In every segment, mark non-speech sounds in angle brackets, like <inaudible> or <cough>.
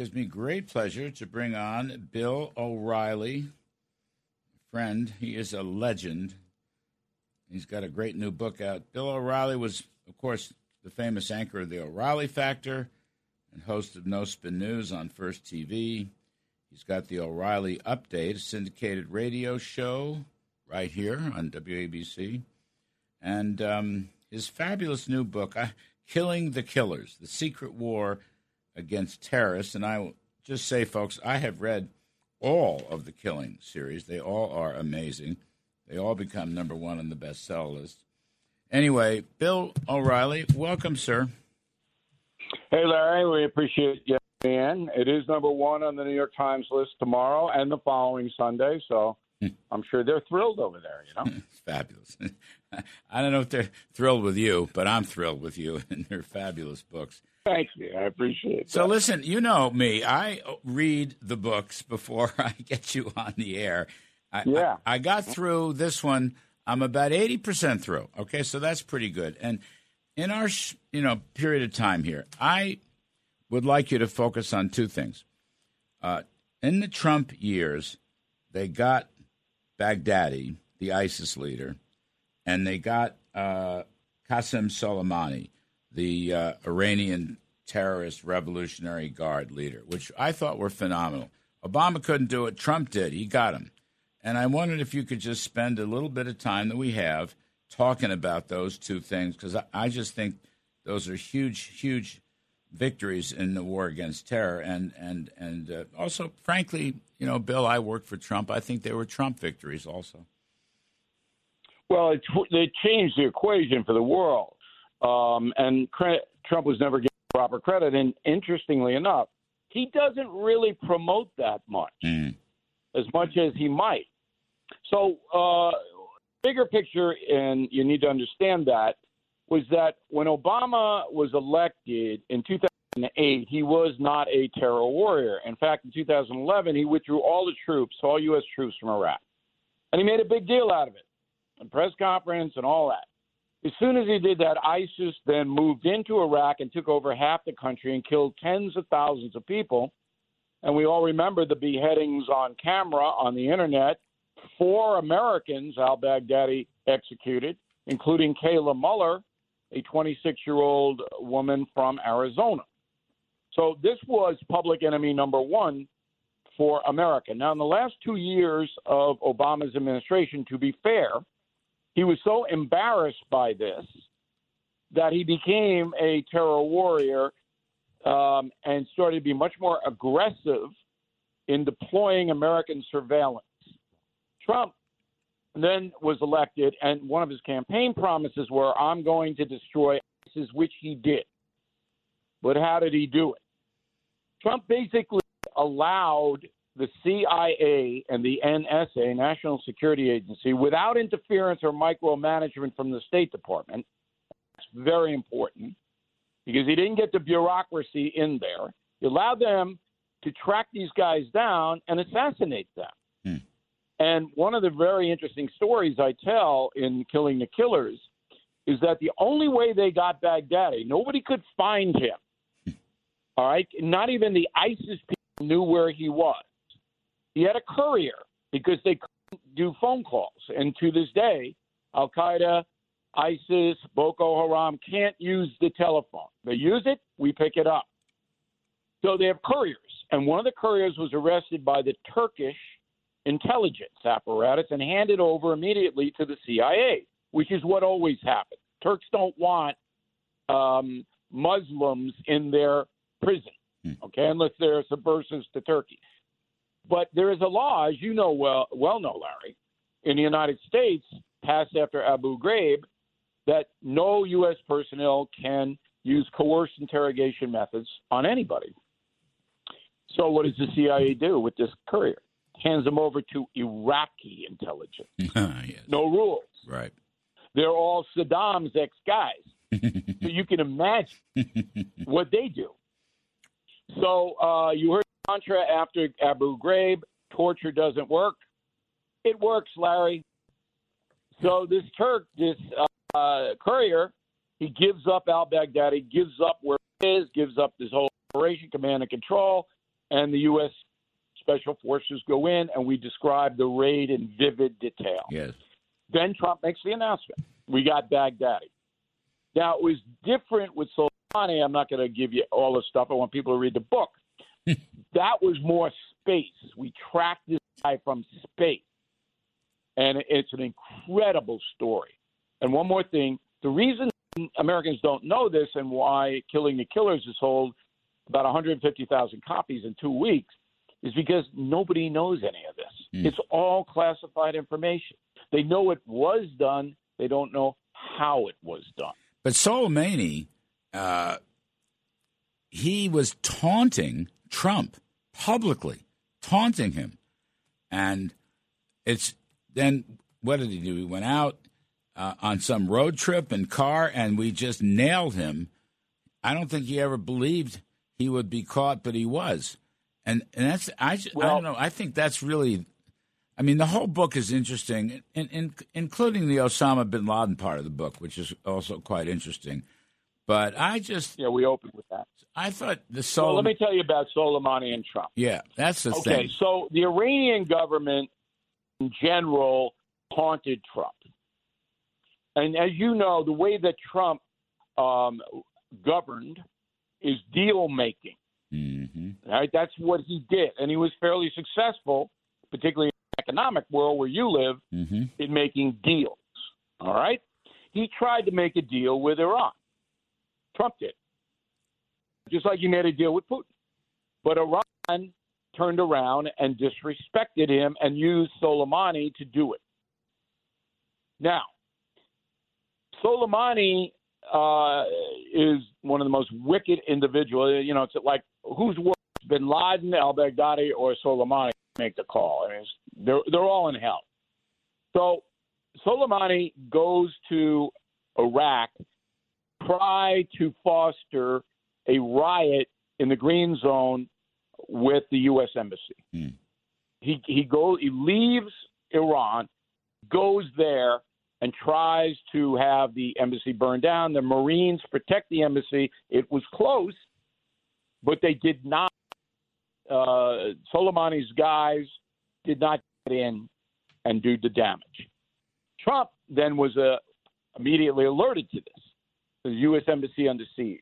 Gives me great pleasure to bring on Bill O'Reilly. Friend, he is a legend. He's got a great new book out. Bill O'Reilly was, of course, the famous anchor of the O'Reilly Factor and host of No Spin News on First TV. He's got the O'Reilly Update, a syndicated radio show right here on WABC. And um, his fabulous new book, uh, Killing the Killers The Secret War Against Terrorists. And I will just say, folks, I have read all of the Killing series, they all are amazing. They all become number one on the bestseller list. Anyway, Bill O'Reilly, welcome, sir. Hey, Larry, we appreciate you in. It is number one on the New York Times list tomorrow and the following Sunday. So. <laughs> I'm sure they're thrilled over there. You know, It's <laughs> fabulous. <laughs> I don't know if they're thrilled with you, but I'm thrilled with you, and they're fabulous books. thank you. I appreciate it. So listen, you know me. I read the books before I get you on the air. I, Yeah. I, I got through this one. I'm about eighty percent through. Okay, so that's pretty good. And in our sh- you know period of time here, I would like you to focus on two things. Uh, in the Trump years, they got Baghdadi, the ISIS leader, and they got uh, Qasem Soleimani, the uh, Iranian terrorist Revolutionary Guard leader, which I thought were phenomenal. Obama couldn't do it. Trump did. He got him. And I wondered if you could just spend a little bit of time that we have talking about those two things, because I, I just think those are huge, huge victories in the war against terror. And, and, and uh, also, frankly, you know, Bill, I worked for Trump. I think they were Trump victories also. Well, it, they changed the equation for the world, um, and Trump was never given proper credit. And interestingly enough, he doesn't really promote that much, Mm. as much as he might. So, uh, bigger picture, and you need to understand that, was that when Obama was elected in 2008, he was not a terror warrior. In fact, in 2011, he withdrew all the troops, all U.S. troops from Iraq. And he made a big deal out of it, a press conference and all that. As soon as he did that, ISIS then moved into Iraq and took over half the country and killed tens of thousands of people. And we all remember the beheadings on camera on the internet. Four Americans al Baghdadi executed, including Kayla Mueller, a 26 year old woman from Arizona. So this was public enemy number one for America. Now, in the last two years of Obama's administration, to be fair, he was so embarrassed by this that he became a terror warrior um, and started to be much more aggressive in deploying American surveillance. Trump then was elected, and one of his campaign promises were, I'm going to destroy ISIS, which he did. But how did he do it? Trump basically allowed the CIA and the NSA, National Security Agency, without interference or micromanagement from the State Department. That's very important because he didn't get the bureaucracy in there. He allowed them to track these guys down and assassinate them. And one of the very interesting stories I tell in Killing the Killers is that the only way they got Baghdadi, nobody could find him. All right, not even the ISIS people knew where he was. He had a courier because they couldn't do phone calls, and to this day, Al Qaeda, ISIS, Boko Haram can't use the telephone. They use it, we pick it up. So they have couriers, and one of the couriers was arrested by the Turkish intelligence apparatus and hand it over immediately to the CIA, which is what always happens. Turks don't want um, Muslims in their prison, okay, unless they're subversives to Turkey. But there is a law, as you know well, well know, Larry, in the United States, passed after Abu Ghraib, that no U.S. personnel can use coerced interrogation methods on anybody. So what does the CIA do with this courier? Hands them over to Iraqi intelligence. <laughs> yes. No rules. Right. They're all Saddam's ex guys. <laughs> so you can imagine what they do. So uh, you heard mantra after Abu Ghraib, torture doesn't work. It works, Larry. So this Turk, this uh, courier, he gives up al-Baghdadi, gives up where he is, gives up this whole operation, command and control, and the U.S. Special Forces go in, and we describe the raid in vivid detail. Yes. Then Trump makes the announcement. We got Baghdadi. Now, it was different with Soleimani. I'm not going to give you all the stuff. I want people to read the book. <laughs> that was more space. We tracked this guy from space. And it's an incredible story. And one more thing the reason Americans don't know this and why Killing the Killers has sold about 150,000 copies in two weeks is because nobody knows any of this. Mm. It's all classified information. They know it was done, they don't know how it was done. But Soleimani, uh, he was taunting Trump publicly, taunting him. And it's then what did he do? He went out uh, on some road trip in car, and we just nailed him. I don't think he ever believed he would be caught, but he was. And and that's I, Well- I don't know. I think that's really. I mean, the whole book is interesting, in, in, including the Osama bin Laden part of the book, which is also quite interesting. But I just, Yeah, we opened with that. I thought the So Sol. let me tell you about Soleimani and Trump. yeah, that's the Okay, thing. Okay, so the Iranian government in general haunted Trump. And as you know, the way that Trump um, governed is deal making. Hmm Right? That's what he did. And he was fairly successful, particularly in the economic world where you live, hmm in making deals. All right? He tried to make a deal with Iran. Trump did. Just like he made a deal with Putin. But Iran turned around and disrespected him and used Soleimani to do it. Now, Soleimani uh, is one of the most wicked individuals. You know, it's like who's worse, Bin Laden, Al Baghdadi, or Soleimani? Make the call. I mean, they're they're all in hell. So Soleimani goes to Iraq, try to foster a riot in the Green Zone with the U.S. Embassy. Hmm. He he goes he leaves Iran, goes there and tries to have the embassy burned down. The Marines protect the embassy. It was close, but they did not. Uh, Soleimani's guys did not get in and do the damage. Trump then was uh, immediately alerted to this. The U.S. embassy under siege.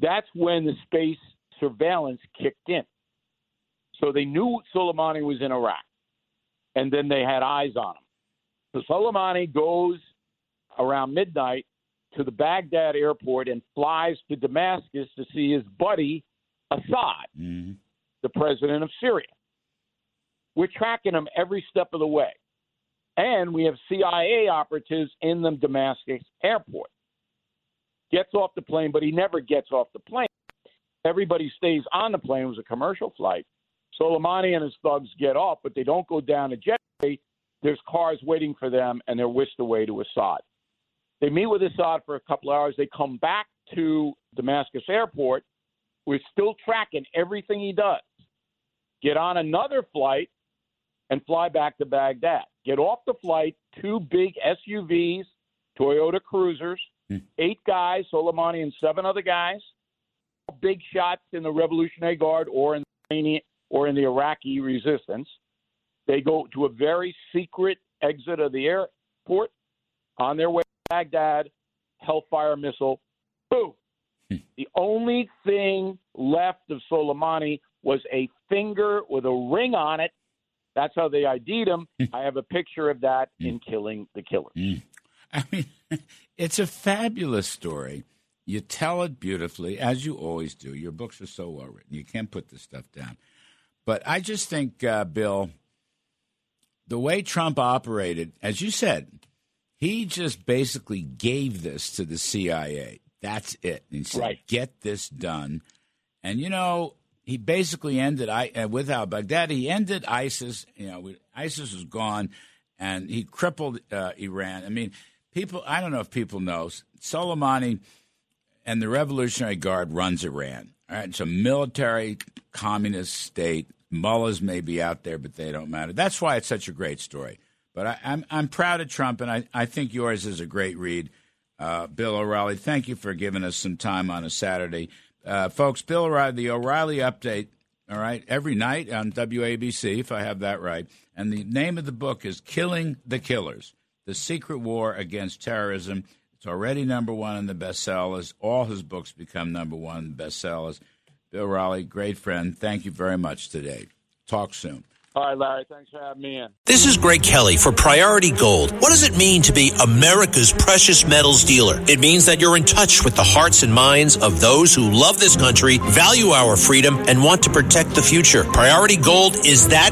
That's when the space surveillance kicked in. So they knew Soleimani was in Iraq, and then they had eyes on him. So Soleimani goes around midnight to the Baghdad airport and flies to Damascus to see his buddy Assad, hmm the president of Syria. We're tracking him every step of the way. And we have CIA operatives in the Damascus airport. Gets off the plane, but he never gets off the plane. Everybody stays on the plane. It was a commercial flight. Soleimani and his thugs get off, but they don't go down to jetway. There's cars waiting for them, and they're whisked away to Assad. They meet with Assad for a couple hours. They come back to Damascus airport. We're still tracking everything he does. Get on another flight and fly back to Baghdad. Get off the flight, two big SUVs, Toyota Cruisers, Hmm. eight guys, Soleimani and seven other guys, big shots in the Revolutionary Guard or in the Iranian- or in the Iraqi resistance. They go to a very secret exit of the airport on their way to Baghdad, Hellfire missile, boom. Hmm. the only thing left of Soleimani was a finger with a ring on it. That's how they ID'd him. Hmm. I have a picture of that hmm. in Killing the Killer. Hmm. I mean, <laughs> it's a fabulous story. You tell it beautifully, as you always do. Your books are so well written. You can't put this stuff down. But I just think, uh, Bill, the way Trump operated, as you said, he just basically gave this to the CIA. That's it. And he said, Right. get this done. And, you know, he basically ended I uh, with al Baghdadi. He ended ISIS. You know, ISIS was gone, and he crippled uh, Iran. I mean, people. I don't know if people know Soleimani and the Revolutionary Guard runs Iran. All right, it's a military communist state. Mullahs may be out there, but they don't matter. That's why it's such a great story. But I, am I'm, I'm proud of Trump, and I, I think yours is a great read. Uh, Bill O'Reilly, thank you for giving us some time on a Saturday. Uh, folks, Bill O'Reilly, the O'Reilly Update, all right, every night on WABC, if I have that right. And the name of the book is Killing the Killers The Secret War Against Terrorism. It's already number one in the bestsellers. All his books become number one in the bestsellers. Bill O'Reilly, great friend. Thank you very much today. Talk soon. All right, Larry. Thanks for having me in. This is Greg Kelly for Priority Gold. What does it mean to be America's precious metals dealer? It means that you're in touch with the hearts and minds of those who love this country, value our freedom, and want to protect the future. Priority Gold is that